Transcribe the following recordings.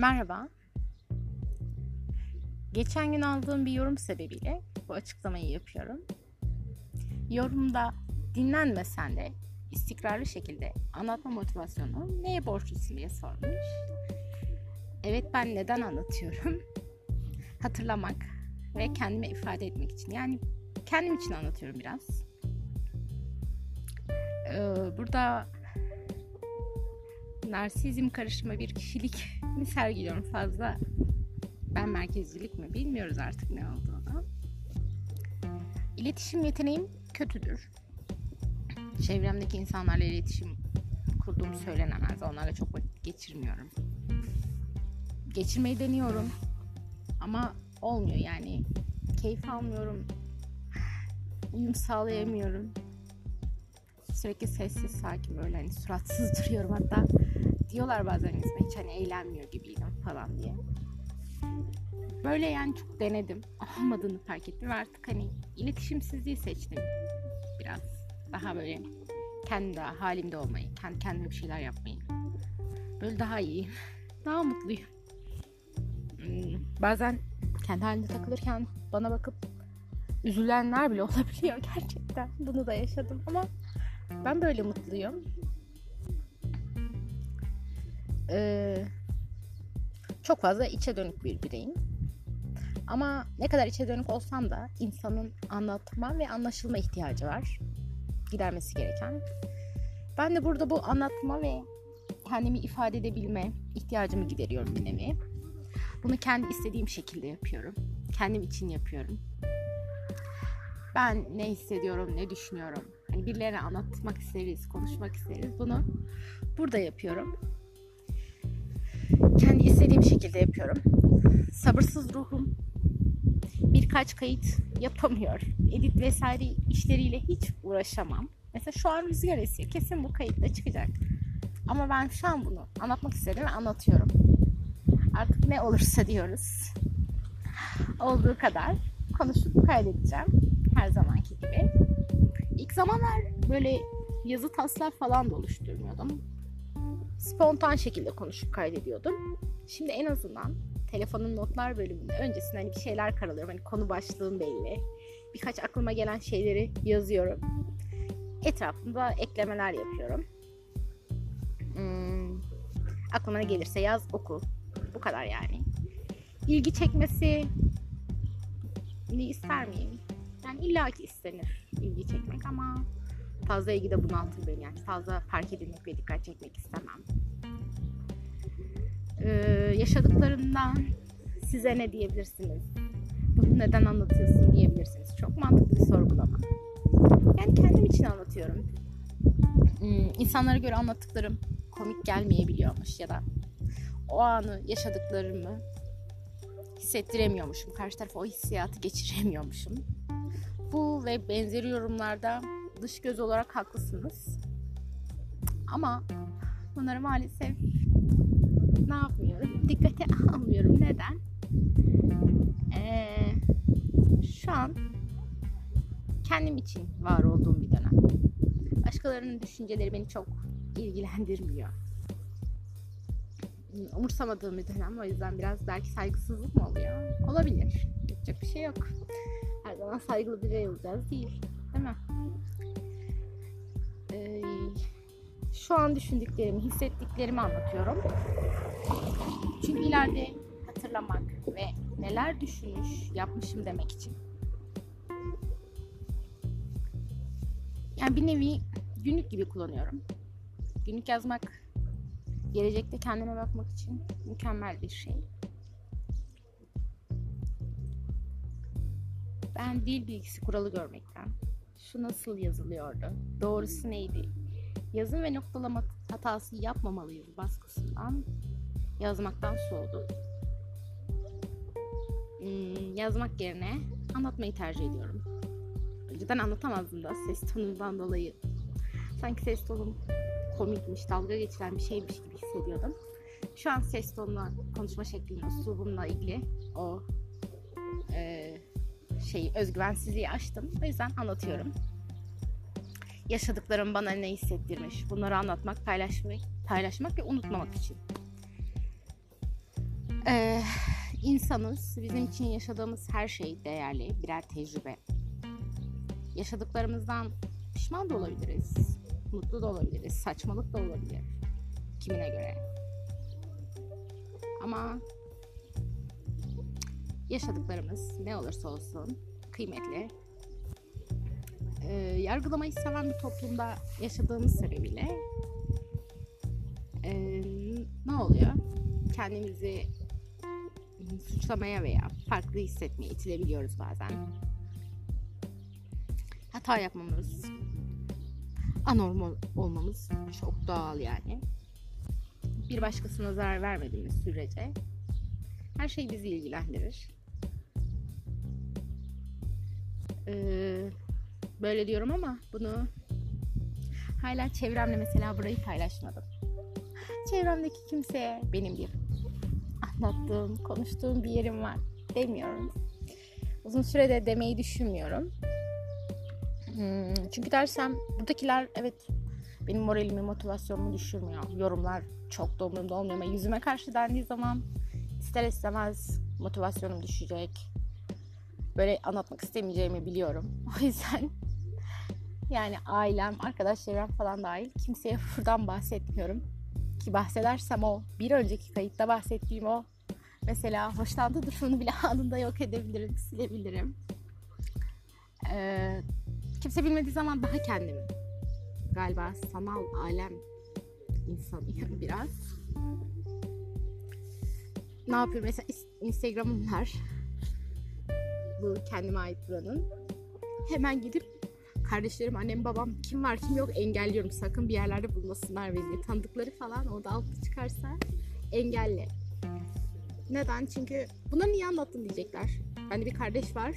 Merhaba. Geçen gün aldığım bir yorum sebebiyle bu açıklamayı yapıyorum. Yorumda dinlenmesen de istikrarlı şekilde anlatma motivasyonu neye borçlusun diye sormuş. Evet ben neden anlatıyorum? Hatırlamak ve kendime ifade etmek için. Yani kendim için anlatıyorum biraz. Ee, burada narsizm karışımı bir kişilik mi sergiliyorum fazla ben merkezcilik mi bilmiyoruz artık ne olduğunu. İletişim yeteneğim kötüdür. Çevremdeki insanlarla iletişim kurduğum söylenemez. Onlarla çok vakit geçirmiyorum. Geçirmeyi deniyorum ama olmuyor yani. Keyif almıyorum. Uyum sağlayamıyorum. Sürekli sessiz sakin böyle hani suratsız duruyorum hatta diyorlar bazen isme hiç hani eğlenmiyor gibiydim falan diye. Böyle yani çok denedim. Olmadığını fark ettim artık hani iletişimsizliği seçtim. Biraz daha böyle kendi halimde olmayı, kendi kendime bir şeyler yapmayı. Böyle daha iyiyim. Daha mutluyum. Hmm, bazen kendi halinde takılırken bana bakıp üzülenler bile olabiliyor gerçekten. Bunu da yaşadım ama ben böyle mutluyum. Ee, çok fazla içe dönük bir bireyim. Ama ne kadar içe dönük olsam da insanın anlatma ve anlaşılma ihtiyacı var. Gidermesi gereken. Ben de burada bu anlatma ve kendimi ifade edebilme ihtiyacımı gideriyorum bir nevi. Bunu kendi istediğim şekilde yapıyorum. Kendim için yapıyorum. Ben ne hissediyorum, ne düşünüyorum. Hani birilerine anlatmak isteriz, konuşmak isteriz. Bunu burada yapıyorum. Kendi istediğim şekilde yapıyorum. Sabırsız ruhum birkaç kayıt yapamıyor. Edit vesaire işleriyle hiç uğraşamam. Mesela şu an rüzgar esiyor. Kesin bu kayıtta çıkacak. Ama ben şu an bunu anlatmak istedim ve anlatıyorum. Artık ne olursa diyoruz. Olduğu kadar konuşup kaydedeceğim. Her zamanki gibi. İlk zamanlar böyle yazı taslar falan da oluşturmuyordum. Spontan şekilde konuşup kaydediyordum. Şimdi en azından telefonun notlar bölümünde öncesinde hani bir şeyler karalıyorum. Hani konu başlığım belli. Birkaç aklıma gelen şeyleri yazıyorum. Etrafında eklemeler yapıyorum. Hmm, aklıma ne gelirse yaz oku. Bu kadar yani. İlgi çekmesi ne ister miyim? Yani illaki istenir ilgi çekmek ama fazla ilgi de bunaltır beni yani fazla fark edilmek ve dikkat çekmek istemem. Ee, yaşadıklarından size ne diyebilirsiniz? Bunu neden anlatıyorsun diyebilirsiniz. Çok mantıklı bir sorgulama. Yani kendim için anlatıyorum. Hmm, insanlara göre anlattıklarım komik gelmeyebiliyormuş ya da o anı yaşadıklarımı hissettiremiyormuşum. Karşı tarafa o hissiyatı geçiremiyormuşum. Bu ve benzeri yorumlarda dış göz olarak haklısınız. Ama bunları maalesef ne yapmıyorum? Dikkate almıyorum. Neden? Ee, şu an kendim için var olduğum bir dönem. Başkalarının düşünceleri beni çok ilgilendirmiyor. Umursamadığım bir dönem. O yüzden biraz belki saygısızlık mı oluyor? Olabilir. Yapacak bir şey yok. Her zaman saygılı birey olacağız değil. Değil mi? Ee, şu an düşündüklerimi, hissettiklerimi anlatıyorum. Çünkü ileride hatırlamak ve neler düşünmüş, yapmışım demek için. Yani bir nevi günlük gibi kullanıyorum. Günlük yazmak gelecekte kendime bakmak için mükemmel bir şey. Ben dil bilgisi kuralı görmekten, şu nasıl yazılıyordu, doğrusu neydi, yazım ve noktalama hatası yapmamalıyız baskısından yazmaktan soğudum. Hmm, yazmak yerine anlatmayı tercih ediyorum. Önceden anlatamazdım da ses tonundan dolayı. Sanki ses tonum komikmiş, dalga geçiren bir şeymiş gibi hissediyordum. Şu an ses tonuna, konuşma şeklimle, uslubumla ilgili o şeyi, özgüvensizliği açtım. O yüzden anlatıyorum. Yaşadıklarım bana ne hissettirmiş. Bunları anlatmak, paylaşmak, paylaşmak ve unutmamak için. Ee, insanız. Bizim için yaşadığımız her şey değerli. Birer tecrübe. Yaşadıklarımızdan pişman da olabiliriz. Mutlu da olabiliriz. Saçmalık da olabilir. Kimine göre. Ama yaşadıklarımız ne olursa olsun kıymetli. Ee, yargılamayı seven bir toplumda yaşadığımız sebebiyle ee, ne oluyor? Kendimizi suçlamaya veya farklı hissetmeye itilebiliyoruz bazen. Hata yapmamız, anormal olmamız çok doğal yani. Bir başkasına zarar vermediğimiz sürece her şey bizi ilgilendirir. Ee, böyle diyorum ama bunu hala çevremle mesela burayı paylaşmadım. Çevremdeki kimseye benim bir anlattığım, konuştuğum bir yerim var demiyorum. Uzun sürede demeyi düşünmüyorum. Hmm, çünkü dersem buradakiler evet benim moralimi, motivasyonumu düşürmüyor. Yorumlar çok da umurumda olmuyor ama yüzüme karşı dendiği zaman ister istemez motivasyonum düşecek. Böyle anlatmak istemeyeceğimi biliyorum. O yüzden yani ailem, arkadaşlarım falan dahil kimseye buradan bahsetmiyorum. Ki bahsedersem o bir önceki kayıtta bahsettiğim o mesela hoşlandığı durumunu bile anında yok edebilirim, silebilirim. Ee, kimse bilmediği zaman daha kendimi galiba sanal alem insanıyım biraz. Ne yapıyorum? Mesela Instagram'ım var. Bu kendime ait buranın. Hemen gidip kardeşlerim, annem, babam kim var kim yok engelliyorum. Sakın bir yerlerde bulmasınlar beni. Tanıdıkları falan orada altta çıkarsa engelle. Neden? Çünkü bunları niye anlattın diyecekler. Bende bir kardeş var.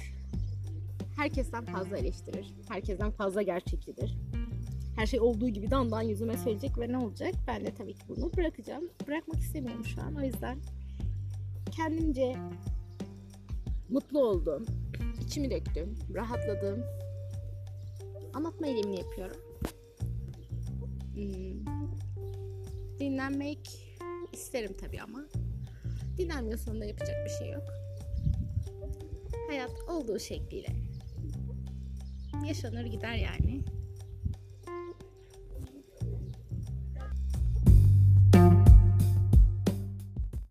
Herkesten fazla eleştirir. Herkesten fazla gerçekçidir. Her şey olduğu gibi dandan yüzüme söyleyecek ve ne olacak? Ben de tabii ki bunu bırakacağım. Bırakmak istemiyorum şu an. O yüzden kendimce mutlu oldum. içimi döktüm. Rahatladım. Anlatma eylemini yapıyorum. Hmm. Dinlenmek isterim tabii ama dinlenmiyorsan da yapacak bir şey yok. Hayat olduğu şekliyle yaşanır gider yani.